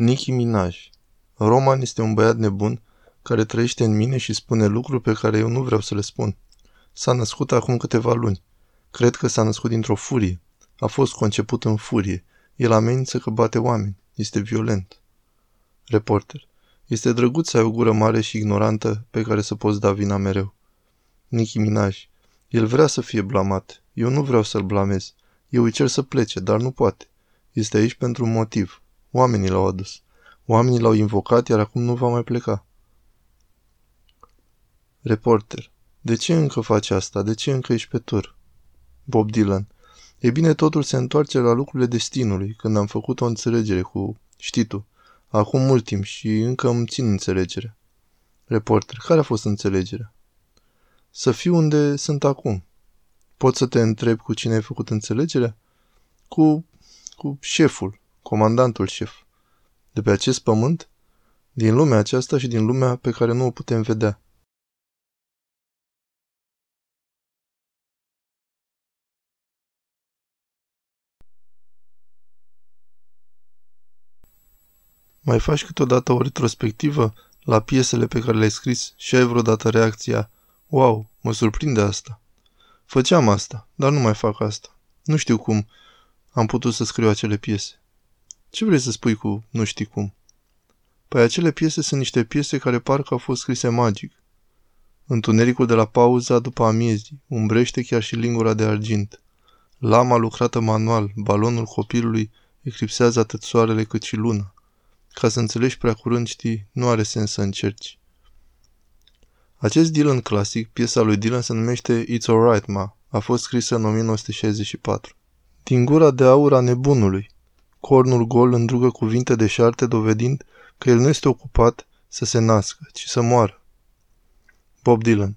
Nicki Minaj Roman este un băiat nebun care trăiește în mine și spune lucruri pe care eu nu vreau să le spun. S-a născut acum câteva luni. Cred că s-a născut dintr-o furie. A fost conceput în furie. El amenință că bate oameni. Este violent. Reporter. Este drăguț să ai o gură mare și ignorantă pe care să poți da vina mereu. Nicki Minaj. El vrea să fie blamat. Eu nu vreau să-l blamez. Eu îi cer să plece, dar nu poate. Este aici pentru un motiv. Oamenii l-au adus. Oamenii l-au invocat, iar acum nu va mai pleca. Reporter. De ce încă faci asta? De ce încă ești pe tur? Bob Dylan. E bine, totul se întoarce la lucrurile destinului, când am făcut o înțelegere cu, știi tu, acum mult timp și încă îmi țin înțelegerea. Reporter. Care a fost înțelegerea? Să fiu unde sunt acum. Pot să te întreb cu cine ai făcut înțelegerea? Cu, cu șeful, comandantul șef. De pe acest pământ? Din lumea aceasta și din lumea pe care nu o putem vedea. Mai faci câteodată o retrospectivă la piesele pe care le-ai scris și ai vreodată reacția Wow, mă surprinde asta. Făceam asta, dar nu mai fac asta. Nu știu cum am putut să scriu acele piese. Ce vrei să spui cu nu știi cum? Păi acele piese sunt niște piese care parcă au fost scrise magic. Întunericul de la pauza după amiezii umbrește chiar și lingura de argint. Lama lucrată manual, balonul copilului, eclipsează atât soarele cât și luna. Ca să înțelegi prea curând, știi, nu are sens să încerci. Acest Dylan clasic, piesa lui Dylan se numește It's Alright Ma, a fost scrisă în 1964. Din gura de aur a nebunului, cornul gol îndrugă cuvinte deșarte dovedind că el nu este ocupat să se nască, ci să moară. Bob Dylan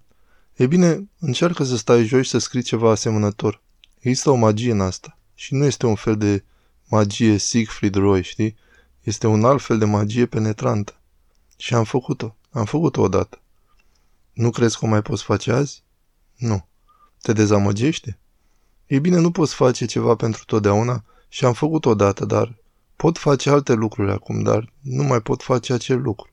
E bine, încearcă să stai jos și să scrii ceva asemănător. Există o magie în asta și nu este un fel de magie Siegfried Roy, știi? Este un alt fel de magie penetrantă. Și am făcut-o. Am făcut-o odată. Nu crezi că o mai poți face azi? Nu. Te dezamăgește? Ei bine, nu poți face ceva pentru totdeauna și am făcut odată, dar pot face alte lucruri acum, dar nu mai pot face acel lucru.